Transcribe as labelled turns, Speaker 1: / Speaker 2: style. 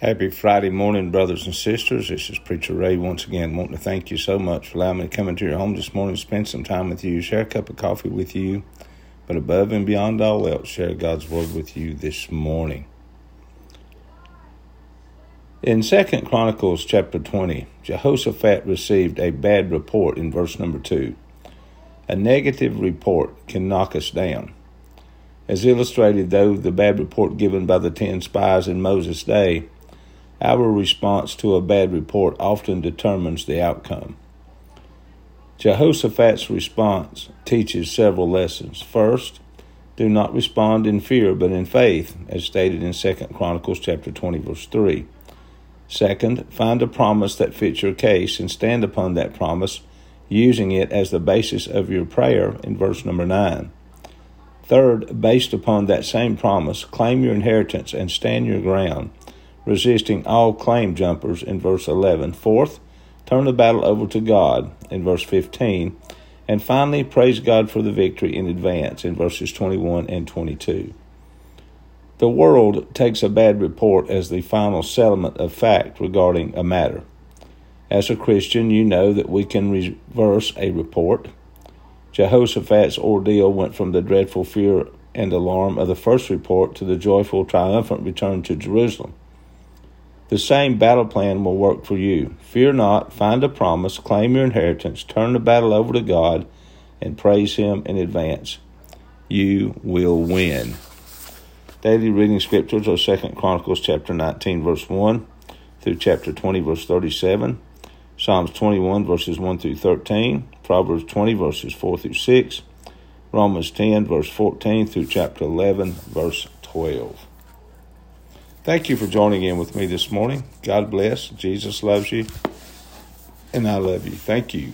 Speaker 1: Happy Friday morning, brothers and sisters. This is Preacher Ray once again, wanting to thank you so much for allowing me to come into your home this morning, spend some time with you, share a cup of coffee with you, but above and beyond all else, share God's Word with you this morning. In Second Chronicles chapter 20, Jehoshaphat received a bad report in verse number 2. A negative report can knock us down. As illustrated, though, the bad report given by the ten spies in Moses' day our response to a bad report often determines the outcome. Jehoshaphat's response teaches several lessons. First, do not respond in fear but in faith, as stated in 2 Chronicles chapter 20 verse 3. Second, find a promise that fits your case and stand upon that promise, using it as the basis of your prayer in verse number 9. Third, based upon that same promise, claim your inheritance and stand your ground resisting all claim jumpers in verse 11. Fourth, turn the battle over to God in verse 15. And finally, praise God for the victory in advance in verses 21 and 22. The world takes a bad report as the final settlement of fact regarding a matter. As a Christian, you know that we can reverse a report. Jehoshaphat's ordeal went from the dreadful fear and alarm of the first report to the joyful, triumphant return to Jerusalem. The same battle plan will work for you. Fear not, find a promise, claim your inheritance, turn the battle over to God, and praise Him in advance. You will win. Daily reading scriptures are Second Chronicles chapter 19, verse 1 through chapter 20, verse 37, Psalms 21, verses 1 through 13, Proverbs 20, verses 4 through 6, Romans 10, verse 14 through chapter 11, verse 12. Thank you for joining in with me this morning. God bless. Jesus loves you, and I love you. Thank you.